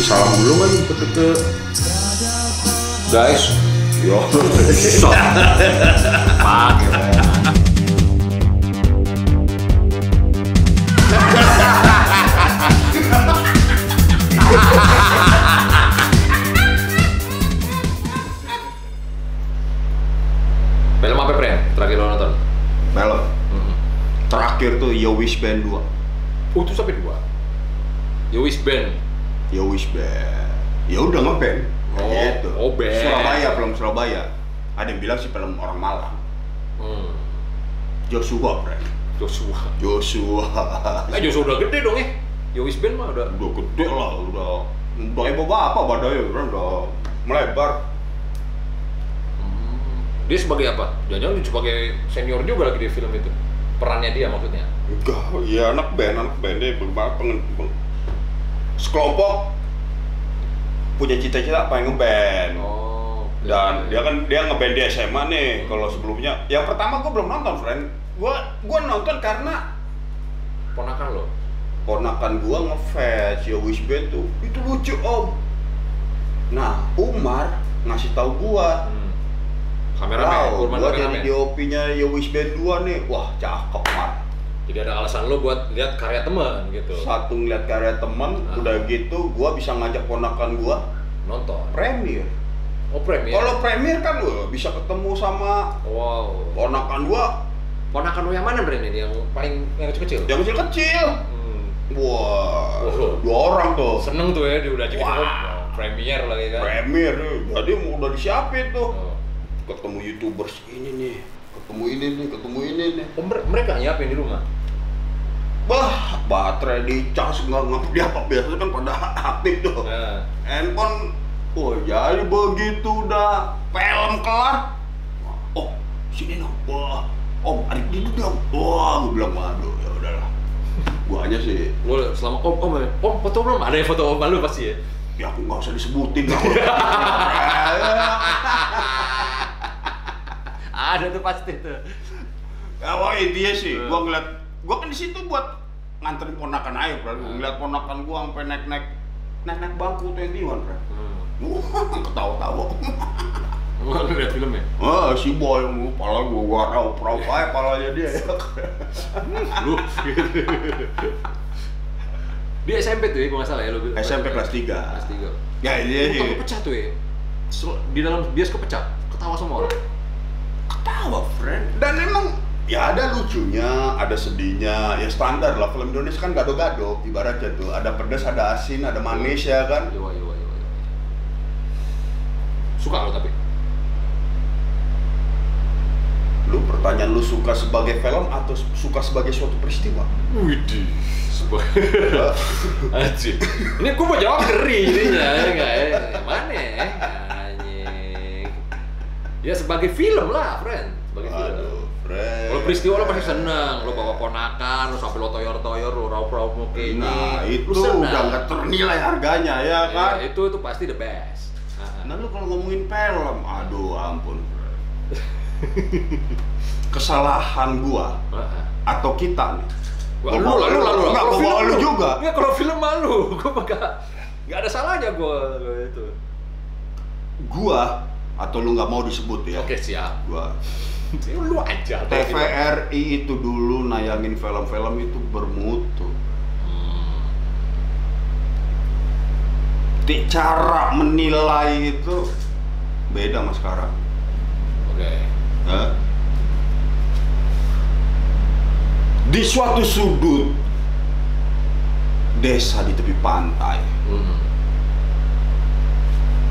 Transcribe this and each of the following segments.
kasih salam dulu kan ke ke Guys, yo pakai. Film apa, Pren? Terakhir lo nonton? film Hmm. terakhir tuh Yo Wish Band 2 Oh, itu sampai dua. Yowis Band. Yo Wish Band ya udah ngeband Oh, gitu. oh, band. Surabaya film Surabaya ada yang bilang sih film orang Malang Hmm. Joshua friend Joshua. Joshua Eh, Joshua udah gede dong ya? Yowis Band mah udah. udah gede lah udah udah ibu bapak badannya udah, udah melebar Hmm. Dia sebagai apa? Jangan-jangan dia sebagai senior juga lagi di film itu. Perannya dia maksudnya. enggak ya anak band anak band dia pengen peng- sekelompok punya cita-cita pengen ngeband. Oh. dan dia kan dia ngeband di SMA nih kalau sebelumnya. Yang pertama gua belum nonton friend. Gua gua nonton karena ponakan lo. ponakan gua ngefans ya Wish Band tuh. Itu lucu om. Nah Umar ngasih tahu gua. Hmm. Kameramen, Wow, gua jadi. DOP-nya ya Wish Band 2 nih. Wah cakep Mar Jadi ada alasan lo buat lihat karya teman gitu. satu ngeliat karya temen Ah. udah gitu gua bisa ngajak ponakan gua Nonton. premier Oh, premier. kalau premier kan lo bisa ketemu sama wow. ponakan gua Ponakan lo yang mana Bren ini? Yang paling yang kecil-kecil? yang kecil-kecil Hmm. wah Oh. dua orang tuh Seneng tuh ya dia udah oh, premier lagi kan. premier nih. jadi mau udah disiapin tuh Oh. ketemu youtubers ini nih ketemu ini nih ketemu ini nih Oh, mer- mereka nyiapin di rumah. Bah baterai dicas nggak nggak dia apa biasanya kan pada aktif tuh Nah. handphone oh jadi begitu udah film kelar oh sini dong wah om adik dulu dong wah gue bilang waduh ya udahlah gua aja sih Gue selama om om ya. Om foto belum? Ada yang foto om lu pasti ya. ya nggak usah disebutin lah Ada tuh pasti tuh. ya wah intinya sih gua ngeliat gua kan di situ buat nganterin ponakan aja bro Hmm. ngeliat ponakan gua sampai naik naik naik naik bangku 21 bro Hmm. Wah, ketawa-tawa. Lu lihat film ya? Ah, si boy, pala gua gua raup raup aja palanya dia. Lu. Dia SMP tuh ya, kalau nggak salah ya lu. SMP kelas 3. Kelas 3. Ya iya Tapi sih. pecah tuh ya. Di dalam bioskop pecah. Ketawa sama orang. Ketawa, friend. Dan emang ya ada lucunya, ada sedihnya, ya standar lah film Indonesia kan gado-gado ibaratnya tuh ada pedas, ada asin, ada manis ya kan. Iwa, iwa, iwa, iwa. Suka lo tapi. Lu pertanyaan lu suka sebagai film atau suka sebagai suatu peristiwa? Widih. Sebuah. Anjir. Ini gua mau jawab ngeri jadinya, ya enggak ya? Mana ya? Anjing. Ya sebagai film lah, friend. Sebagai film. Aduh, friend. Peristiwa lo pasti seneng, lo bawa ponakan, lo sampai lo toyor-toyor, lo raup-raup muka ini. Nah, itu Lo udah nggak ternilai harganya ya Ya, kan. itu itu pasti the best. Ah. Nah lu kalau ngomongin film, aduh ampun. Kesalahan gua atau kita nih. Wah, lu lalu lalu Enggak, gua bawa lu juga. Enggak kalau film malu, gua enggak enggak ada salahnya gua itu. Gua atau lu nggak mau disebut ya? Oke, siap. Gua lu aja. TVRI itu dulu nayangin film-film itu bermutu. Ti- Cara menilai itu beda sama sekarang. Oke. Di suatu sudut desa di tepi pantai Hmm.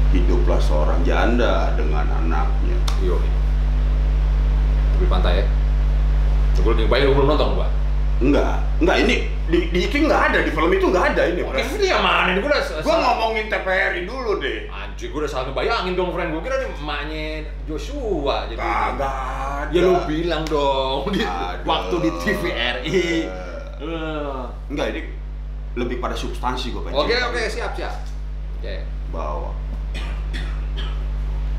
hiduplah seorang janda dengan anaknya. Yo. Tepi pantai ya. Gua lagi bayar belum nonton gua. Enggak, enggak ini di, di itu nggak ada di film itu nggak ada ini. Oke, Bro. ini yang mana ini gua udah Gua ngomongin TVRI dulu deh. Anjir, gua udah salah ngebayangin dong, friend. Gua kira nih emaknya Joshua jadi. Kagak ada. Ya lu bilang dong di Aduh. waktu di TVRI. Eh. Enggak ini lebih pada substansi gue pengen. Oke oke siap siap. Oke. Bahwa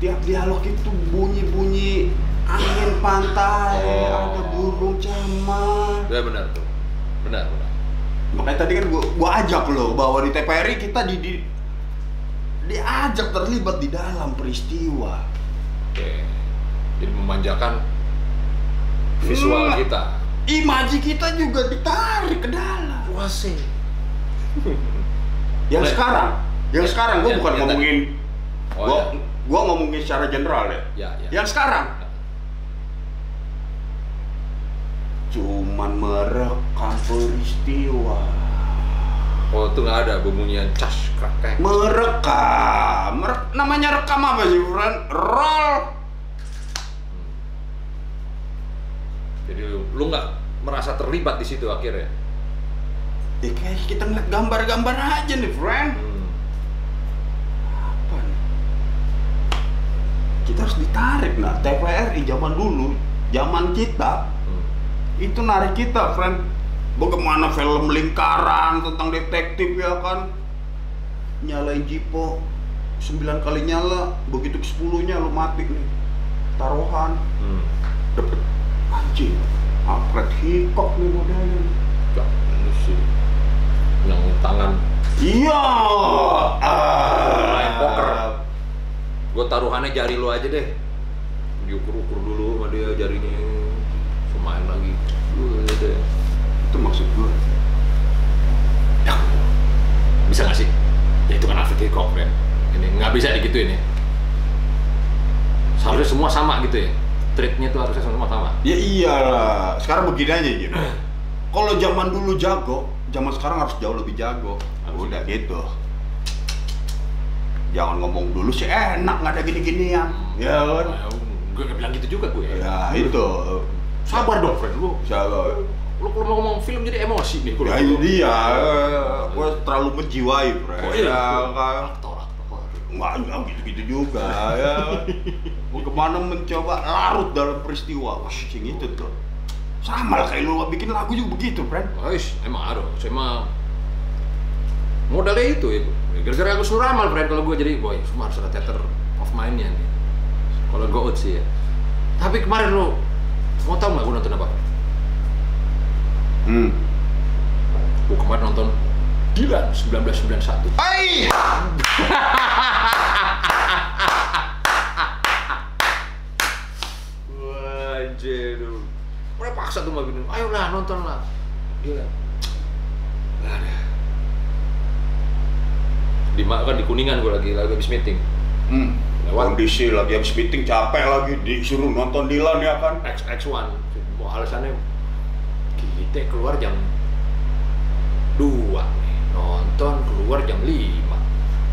tiap dialog itu bunyi-bunyi angin pantai, Oh. ada burung camar. Ya benar tuh. Benar benar. Makanya tadi kan gua, gua ajak lo bahwa di TPRI kita di, di diajak terlibat di dalam peristiwa. Oke. Jadi memanjakan visual Hmm. kita. Imaji kita juga ditarik ke dalam. Puase. Yang Nah, sekarang, yang sekarang gue yang- bukan tadi. ngomongin, Oh, gue ya. Gua ngomongin secara general ya. Ya, ya. Yang sekarang cuman merekam peristiwa. Oh, itu nggak ada bunyian cas krak. Merekam, Mere- namanya rekam apa sih, friend? Roll. Jadi lu, lu nggak merasa terlibat di situ akhirnya. Ya kayak kita ngeliat gambar-gambar aja nih, friend. Hmm. Apa nih? Kita harus ditarik, nah. TVRI zaman dulu, zaman kita, Hmm. itu narik kita, friend. Bagaimana film lingkaran tentang detektif ya kan? Nyalain jipo, sembilan kali nyala, begitu ke sepuluhnya lu mati nih. Taruhan, Hmm. dapet anjing. Alfred Hitchcock nih modelnya. Ya, ini sih. Yang tangan Iya. Taruhannya jari lu aja deh diukur-ukur dulu sama dia jarinya semain lagi Lu aja deh Itu maksud gue. ya bisa nggak sih ya itu kan Alfred Hitchcock kan ini nggak bisa digituin ya seharusnya semua sama gitu ya treatnya tuh harusnya semua sama Ya iyalah. Sekarang begini aja gitu. Kalau zaman dulu jago, zaman sekarang harus jauh lebih jago. Harus. Udah gitu. Jangan ngomong dulu sih enak nggak ada gini-ginian. Ya kan? gue gak bilang gitu juga gue Ya itu. sabar dong friend lu Siapa? lu kalau mau ngomong film jadi emosi nih Ya ini dia. Gue terlalu menjiwai, bro. Oh, iya. Ya kan? Nggak, nggak gitu-gitu juga ya. Bagaimana mencoba larut dalam peristiwa. Wah, sing itu tuh. Sama lah kayak lu bikin lagu juga begitu, friend. Guys, emang ada. Saya mah modalnya itu ya. Gara-gara aku suruh ramal, friend. Kalau gue jadi, boy, semua harus ada theater of mind-nya nih. Kalau go out sih ya. Tapi kemarin lu, mau tau nggak gue nonton apa? Hmm. Gue kemarin nonton Dilan 1991. Hai! Wajib. Mereka paksa tuh mbak Bini. Ayolah nonton lah. Dilan. Gak ada. Di kan di kuningan gue lagi lagi habis meeting. Hmm. Lewat. Kondisi lagi habis meeting capek lagi disuruh nonton Dilan ya kan? X X1 mau alasannya kita keluar jam 2 nih nonton keluar jam 5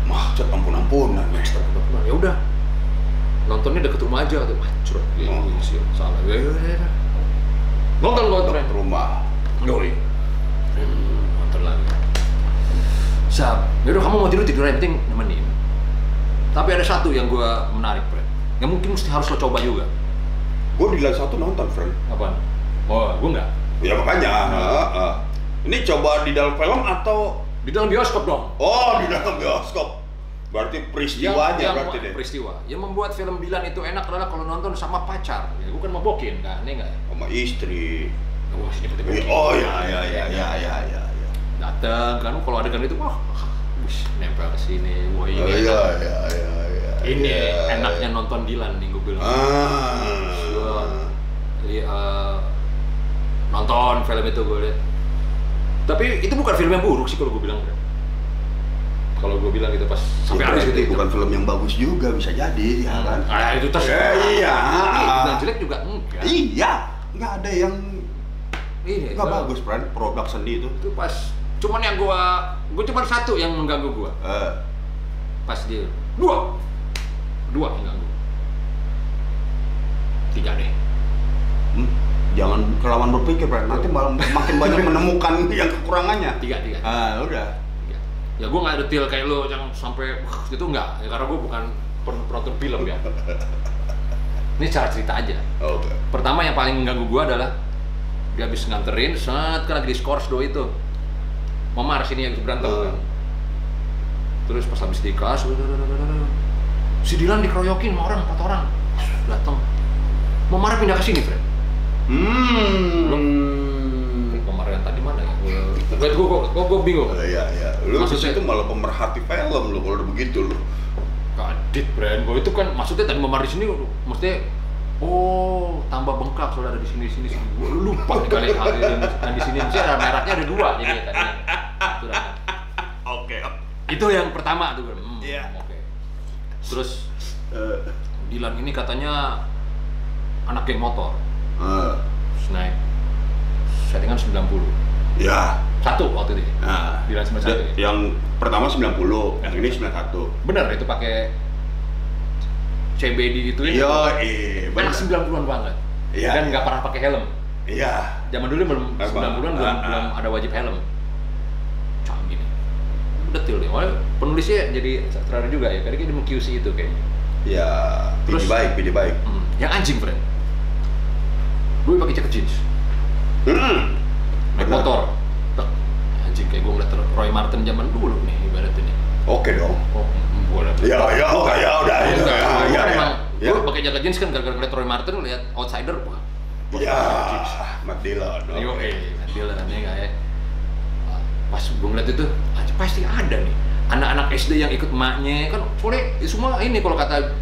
Mah, cet ampun-ampunan. ekstra kebetulan ya udah nontonnya deket rumah aja tuh macet Oh. sih salah ya ya ya ya. nonton Deket rumah. Doi hmm, nonton Sab, yaudah kamu mau tidur tidur aja, penting nemenin tapi ada satu yang gua menarik, Fred yang mungkin mesti harus lo coba juga Gue Dilan satu nonton, friend. Apaan? Oh, gua enggak Ya makanya. Hmm. heeh, heeh. Ini coba di dalam film atau di dalam bioskop dong oh di dalam bioskop? Berarti peristiwanya yang, berarti yang deh. peristiwa yang membuat film Dilan itu enak adalah kalau nonton sama pacar ya gue kan mabokin kan ini enggak ya Sama istri. tiba Oh ya ya ya ya ya ya. Datang kan kalau adegan itu wah wush, nempel ke sini wah ini Oh enak. iya iya iya iya. ini iya. enaknya nonton Dilan nih gue bilang Ah. Jadi, eh, nonton film itu gue lihat tapi itu bukan film yang buruk sih kalau gue bilang kalau gue bilang gitu pas sampai Ya, habis gitu bukan film yang bagus juga bisa jadi ya kan? ah itu terus Ya, iya. yang jelek juga enggak Iya, nggak ada yang Iya, nggak bagus, friend. Produk seni itu. itu pas cuman yang gua gua cuma satu yang mengganggu gua. Eh, pas dia dua. Dua yang ganggu. Tiga deh. Hmm, jangan kelawan berpikir, friend. Nanti malah makin banyak menemukan yang kekurangannya. tiga tiga, Ah, udah. tiga. ya gua nggak detail kayak lo yang sampai itu nggak. Ya, karena gua bukan pen- penonton film ya. Ini cara cerita aja. Oke. pertama yang paling mengganggu gua adalah dia habis nganterin saat kan lagi di skors do itu Momar sini yang berantem Hmm. kan. Terus pas habis di kelas si Dilan dikeroyokin sama orang empat orang. Datang Momar pindah ke sini Fred. Hmm. Momar yang tadi mana ya? Gua- Gue gue gue gue bingung. Oh, iya iya. Lu Maksudnya- situ malah pemerhati film lu kalau udah begitu lu. Kadit brand gue itu kan maksudnya tadi memar di sini maksudnya oh tambah bengkak soalnya ada di sini sini sini. Gue lupa kali ada yang di sini ada merahnya ada dua jadi ya tadi itu, dah. Oke. itu yang pertama tuh gue hmm, Iya. oke terus Eh, Dilan ini katanya anak geng motor Terus naik settingan 90 ya. satu waktu itu Nah, Dilan 91 ya? yang pertama 90, yang ini 91. bener itu pakai CBD itu ya Iya, eh, anak bener. 90-an banget Iya, dan iya. nggak pernah pakai helm Iya. zaman dulu belum Emang. 90-an belum, belum ada wajib helm detil nih Wah, penulisnya jadi sutradara juga ya karena dia mau QC itu kayaknya Ya, Terus- pilih baik, pilih baik. hmm. yang anjing friend gue pakai jaket jeans Hmm. naik Benar. motor Tek. anjing kayak gue ngeliat Roy Martin zaman dulu nih ibaratnya nih Oke dong. oh gue liat Ya, ya, udah, ya, udah, ya, Enggak, ya, gue ya, kan ya. Ya. gue pakai jaket jeans kan gara-gara ngeliat Roy Martin lihat outsider wah Ya. Matt Dillon. Yo, oke. eh, nanti lah nih kayak pas gue ngeliat itu, pasti ada nih anak-anak SD yang ikut emaknya kan soalnya semua ini kalau kata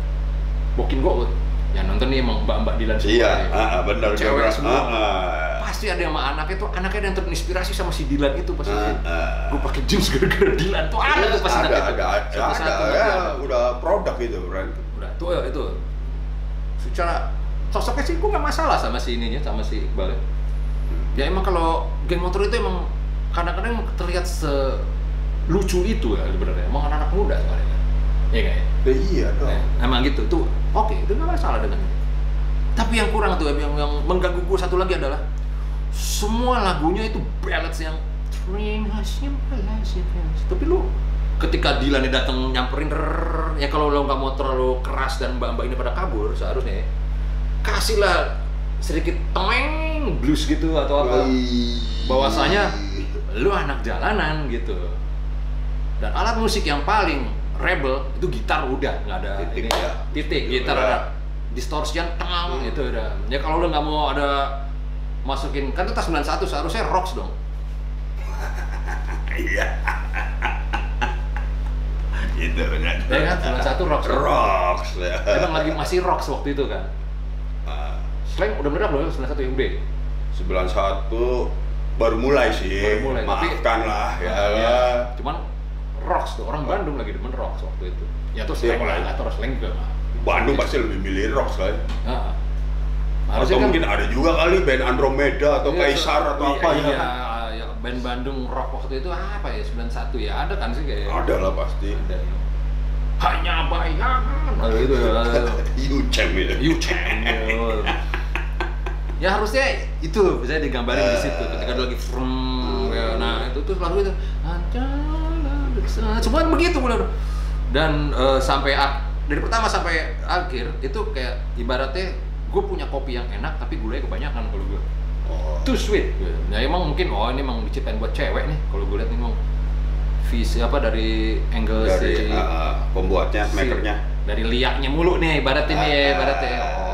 Bokin gue yang nonton nih emang mbak-mbak Dilan semua Iya, nih. ah, benar Cewek benar. semua. Ah, ah. pasti ada yang sama anaknya tuh anaknya ada yang terinspirasi sama si Dilan itu pasti Ah, ah. gue pakai jeans gara-gara Dilan tuh ada tuh pasti ada, ada, itu. ada, ada, tuh ya, ada. udah produk itu, Ren. udah tuh ya itu secara sosoknya sih gue nggak masalah sama si ininya sama si Iqbal ya emang kalau geng motor itu emang kadang-kadang terlihat selucu itu ya sebenarnya. Emang anak-anak muda soalnya Iya ya? Ya, iya dong. Eh, emang gitu. Tuh oke itu nggak masalah dengan tapi yang kurang tuh yang, yang mengganggu gue satu lagi adalah semua lagunya itu ballads yang tapi lu ketika Dilan ini datang nyamperin rrrr, ya kalau lo nggak mau terlalu keras dan mbak-mbak ini pada kabur seharusnya ya, kasihlah sedikit teng blues gitu atau apa. Bahwasanya lu anak jalanan gitu. Dan alat musik yang paling rebel itu gitar udah nggak ada Titik ini. ya. titik gitar Udah. ada distortion teng itu udah. Ya kalau lu nggak mau ada masukin kan itu tas 91 seharusnya rocks dong. Iya. itu benar. ya kan? 91 rocks. Rocks ya. emang lagi masih rocks waktu itu kan? Ah, slang udah bener belum? 91 yang B 91 baru mulai sih. Baru mulai, tapi- Maafkan lah ya. Ya, cuman rocks tuh orang Bandung lagi demen rocks waktu itu ya terus Iya, lah mulai. atau slang juga mah Bandung pasti lebih milih rocks kan. Heeh. Atau mungkin ada juga kali band Andromeda atau Iya, Kaisar atau iya, apa ya. iya, ya band Bandung rock waktu itu apa ya 91 ya ada kan sih kayak Ada lah pasti. ada ya. hanya bayangan ada itu ya Yucem itu. you channel ya harusnya itu bisa digambarin di situ ketika dia lagi from ya, nah itu tuh lagu itu semua begitu mulai dan eh, sampai ak- dari pertama sampai akhir itu kayak ibaratnya gue punya kopi yang enak tapi gulanya kebanyakan kalau gue Oh. too sweet. Ya emang mungkin oh ini emang diciptain buat cewek nih kalau gue lihat ini emang visi apa dari angle dari si ah, pembuatnya, si- makernya. dari liaknya mulu nih ibaratnya nih ya ibaratnya Oh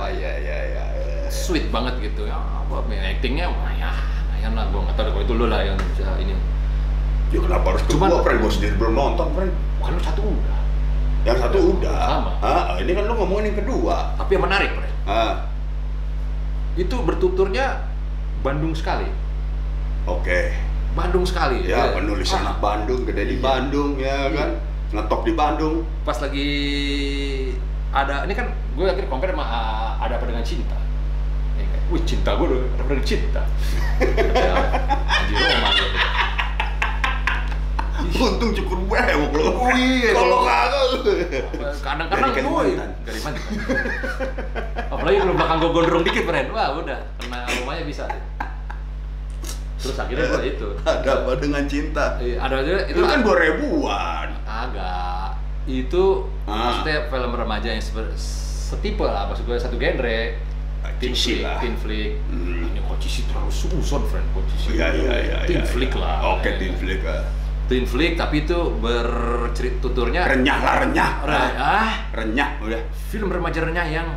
sweet banget gitu ya apa actingnya lumayan lumayan lah gue nggak tahu kalau itu lu lah yang bisa ini Ya kenapa harus Cuman- kedua, friend? Gue sendiri belum nonton, friend. bukan satu udah Yang satu udah. Sama. Ah, ini kan lu ngomongin yang kedua. tapi yang menarik Bre, Ah, itu bertuturnya Bandung sekali oke. Bandung sekali Ya, penulis Ah, anak Bandung, gede di Iya. Bandung, ya Iya. kan? Ngetop di Bandung. pas lagi ada ini kan gue akhirnya compare sama ah, ada apa dengan cinta ya, kan? wih cinta gue udah dengan cinta ya, Anji Roma gitu. Untung cukur bewok lu. Oh iya, Kalau kagak. kadang-kadang Dari gue Kalimantan. Kalimantan apalagi kalau belakang gue gondrong dikit friend wah udah kena aromanya bisa deh. terus akhirnya gue itu Ada apa dengan cinta? Eh, ada aja Itu kan dua ribuan. agak itu Ah. maksudnya film remaja yang setipe lah maksud gue satu genre Cici flick lah. teen flick Hmm. ini kok cici terlalu susun friend kok cici Iya iya iya. iya, flick iya. lah Oke, Ya, teen kan? flick. ah. teen flick tapi itu bercerit tuturnya Renyah lah, renyah. Re- ah Renyah udah. film remaja renyah yang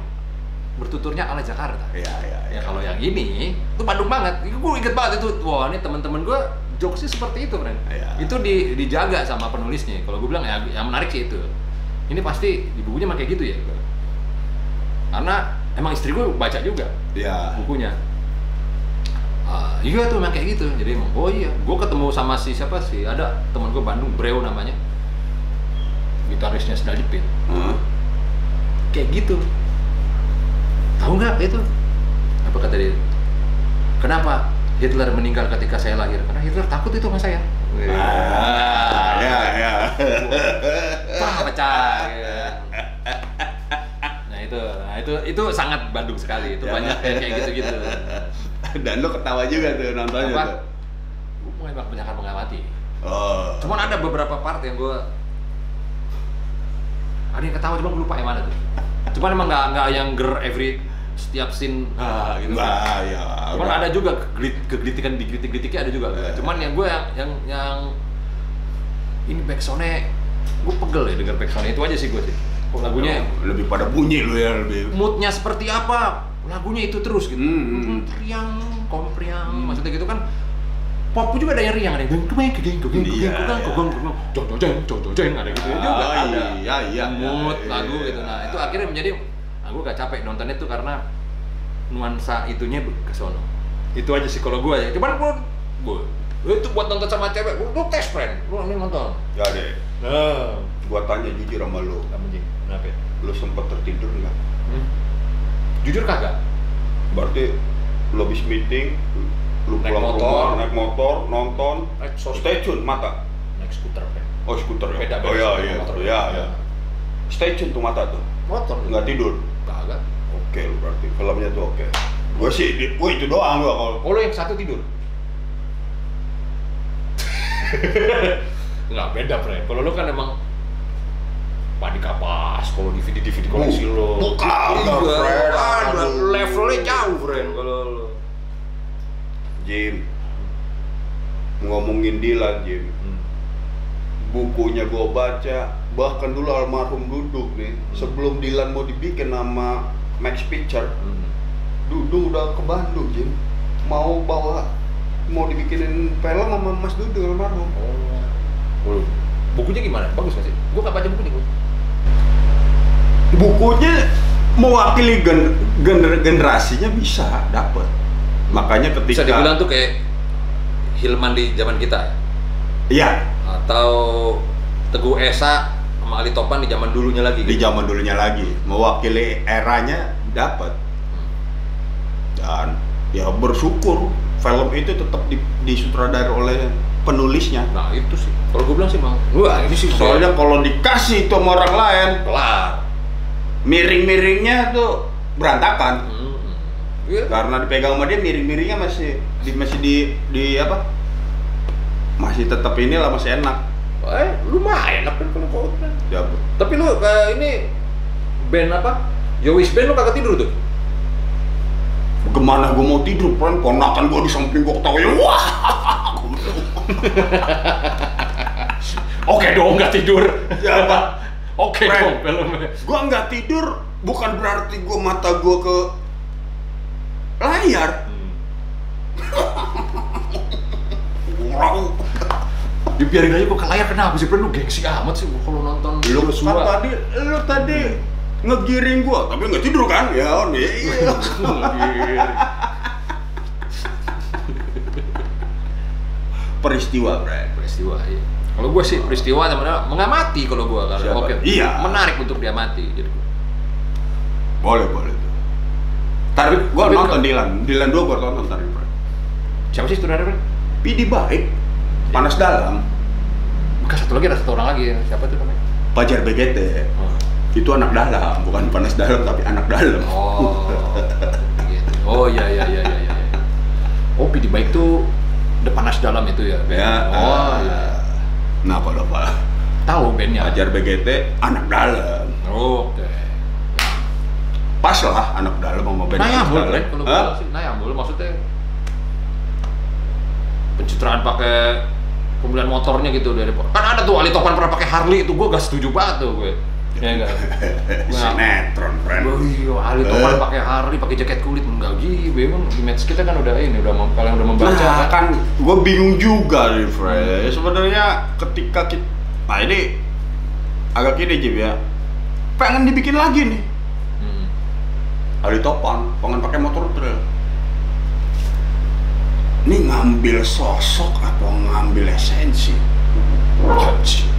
bertuturnya ala Jakarta Iya iya. ya kalau yang ini itu Bandung banget gue inget banget itu wah ini teman-teman gue jokesnya seperti itu, friend. Iya. Itu di, dijaga sama penulisnya. Kalau gue bilang ya yang menarik sih itu. Ini pasti di bukunya kayak gitu ya. Karena emang istri gue baca juga Ya. bukunya. Ah, iya tuh emang kayak gitu. Jadi emang oh iya, gue ketemu sama si siapa sih? Ada teman gue Bandung, Breo namanya. Gitarisnya Snell Jepit. Hah? Kayak gitu. Tahu nggak itu? Apa kata dia? Kenapa Hitler meninggal ketika saya lahir? Karena Hitler takut itu sama saya. Ah, ya, ya. Wah, pecah. ya. Itu, itu sangat Bandung sekali. Itu Ya. banyak kayak kayak gitu-gitu. Dan lu ketawa juga tuh nontonnya Apa? tuh. Gue mulai banyak mengamati. Oh. Cuman ada beberapa part yang gue ada yang ketawa cuma gue lupa yang mana tuh. Cuman emang nggak nggak yang ger every setiap scene ah gitu. Enggak, ya. Cuman enggak. ada juga kegelit- kegelitikan digelitik-gelitiknya ada juga. Eh. Cuman yang gue yang yang yang ini backsoundnya gue pegel ya denger backsoundnya itu aja sih gue sih. Lagunya Oh, lebih pada bunyi lu ya lebih. moodnya seperti apa lagunya itu terus gitu Hmm, hmm. Hmm, riang kompriang Hmm. maksudnya gitu kan pop juga ada yang riang ada yang geng geng geng geng geng Iya, geng geng iya. jong jong jeng jong jeng ada gitu Ah, juga ada iya, iya, mood iya, lagu iya. gitu nah itu akhirnya menjadi aku gak capek nontonnya tuh karena nuansa itunya ke sono itu aja sih kalau gue ya cuman gue gue itu buat nonton sama cewek lu, lu tes friend lu nonton Ya deh. Nah Gua tanya jujur sama lu. kamu jeng kenapa ya? Lu sempat tertidur nggak? Hmm? jujur kagak Berarti lu habis meeting, lu Naik pulang motor. rumah, naik motor, nonton, naik stay tune mata. naik skuter friend Oh skuter ya? Beda, oh beda iya sama iya, motor. iya iya. Stay tune tuh mata tuh, motor nggak tidur. kagak Oke lu berarti filmnya tuh oke. Gua sih, di, gua itu doang gua kalau. oh lo yang satu tidur nggak beda friend kalau lo kan emang panik kapas kalau DVD DVD koleksi lo. Bukan, iya, friend. levelnya jauh friend kalau lo. Jim, ngomongin Dilan Jim, Hmm. bukunya gua baca, bahkan dulu almarhum duduk nih, sebelum Dilan mau dibikin nama Max Picture, Hmm. Dudung udah ke Bandung Jim, mau bawa, mau dibikinin film sama Mas Dudung almarhum. oh bukunya gimana? Bagus nggak sih? Gua nggak baca bukunya Bukunya mewakili gen, gener- generasinya bisa dapet. Makanya ketika bisa dibilang tuh kayak Hilman di zaman kita ya? Iya, atau Teguh Esa sama Ali Topan di zaman dulunya lagi di gitu. zaman dulunya lagi. Mewakili eranya dapat dan ya bersyukur film itu tetap di, disutradari oleh penulisnya. Nah itu sih, kalau gue bilang sih bang, wah ini sih soalnya kalau dikasih itu sama orang lain kelar. miring-miringnya tuh berantakan. Hmm. Iya. karena dipegang sama dia miring-miringnya masih di, masih di di apa? Masih tetap inilah masih enak. Eh, lumayan apa kalau kau ya Tapi lu kayak ini band apa? Yowis band lu kagak tidur tuh? gimana gue mau tidur kan ponakan gue di samping gue ketawa wah Gua Oke dong, nggak tidur. ya apa Oke Friend. dong, filmnya. gue nggak tidur bukan berarti gue mata gue ke layar. Wow. Dibiarin aja kok ke layar kenapa sih? Friend? Lu gengsi amat sih gua kalau nonton. Lu kan tadi lu tadi ngegiring gue tapi nggak tidur kan? Ya on iya peristiwa peristiwa iya. Kalau gue sih peristiwa namanya mengamati kalau gue Siapa? oke Iya. menarik untuk diamati gitu. boleh boleh Tarik, gue Tapi- nonton Dilan, Dilan dua gue tonton tadi Brad Siapa sih saudara? Pidi baik, panas dalam, Bukan satu lagi ada satu orang lagi siapa tuh namanya? Pajar BGT itu anak dalam, bukan panas dalam tapi anak dalam. Oh, gitu. Oh iya iya iya iya iya. Oh, Pidi Baik tuh depanas dalam itu ya? Ya, Oh eh, iya. Nah kalau Pak Tahu bandnya? Pajar BGT anak dalam, Oke. pas lah anak dalam sama band Nayambul anak dalam. Kalau Hah? gue sih Nayambul maksudnya pencitraan pakai pemilihan motornya gitu dari kan ada tuh Ali Topan pernah pakai Harley itu gue gak setuju banget tuh gue Ya enggak. Sinetron, friend. Oh iya, Ali Topan pakai Harley, pakai jaket kulit enggak gitu. Memang di match kita kan udah ini, udah kalian udah membaca Nah, kan. kan gue bingung juga nih, Fred. Sebenarnya ketika kita, nah ini agak gini Jim ya, pengen dibikin lagi nih. Hmm. Ali Topan, pengen pakai motor trail. Ini ngambil sosok atau ngambil esensi? Haji.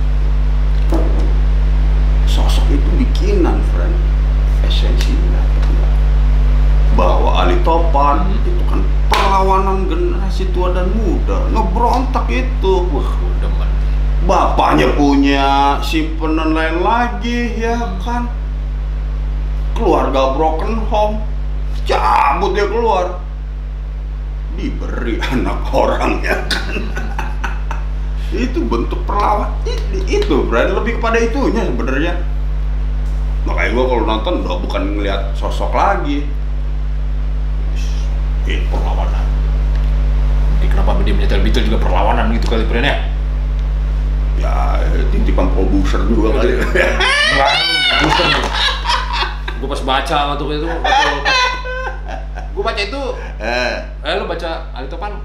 Itu bikinan, friend. Esensi enggak. Bahwa Ali Topan Hmm. itu kan perlawanan generasi tua dan muda, ngebrontak itu. Wah, demen. Bapaknya punya simpenan lain lagi, ya kan? Keluarga broken home, cabut dia keluar. Diberi anak orang, ya kan? itu bentuk perlawan itu, itu berarti lebih kepada itunya sebenarnya makanya gua kalau nonton udah bukan ngeliat sosok lagi. Eh perlawanan. Jadi kenapa dia menyetel Beatles juga perlawanan gitu kali Bren ya? ya titipan produser juga kali. Enggak. Gue pas baca waktu itu, gue baca itu, eh. Eh lu baca Ali Topan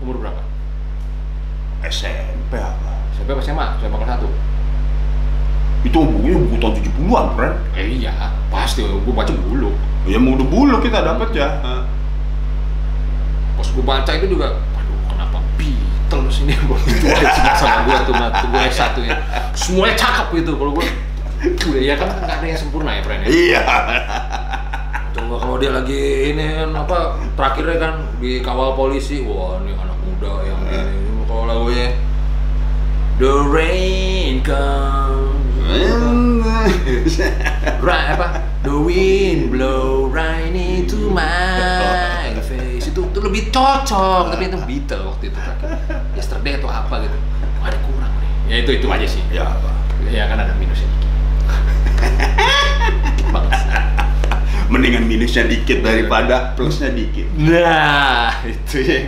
umur berapa? SMP apa? Sampai pas SMA, SMA kelas 1 itu bukunya buku tahun 70-an friend. Eh iya, pasti. Gue baca dulu. Ya mau udah bulu kita dapat ya. Pas gue baca itu juga, aduh kenapa Beatles ini? Gue semua sama gue tuh, mat gue S1 ya Semuanya cakep gitu, kalau gue Udah ya kan? Nggak ada yang sempurna ya friend ya? Iya. Coba kalau dia lagi ini kan apa terakhirnya kan dikawal polisi, wah ini anak muda yang ini kalau lagunya The rain comes, right apa? The wind blow right into my face itu tuh lebih cocok, tapi itu Beatles waktu itu. Yesterday atau apa gitu, ada kurang nih. Ya itu itu aja sih. ya apa Ya kan ada minusnya dikit. Mendingan minusnya dikit daripada plusnya dikit Nah, itu ya.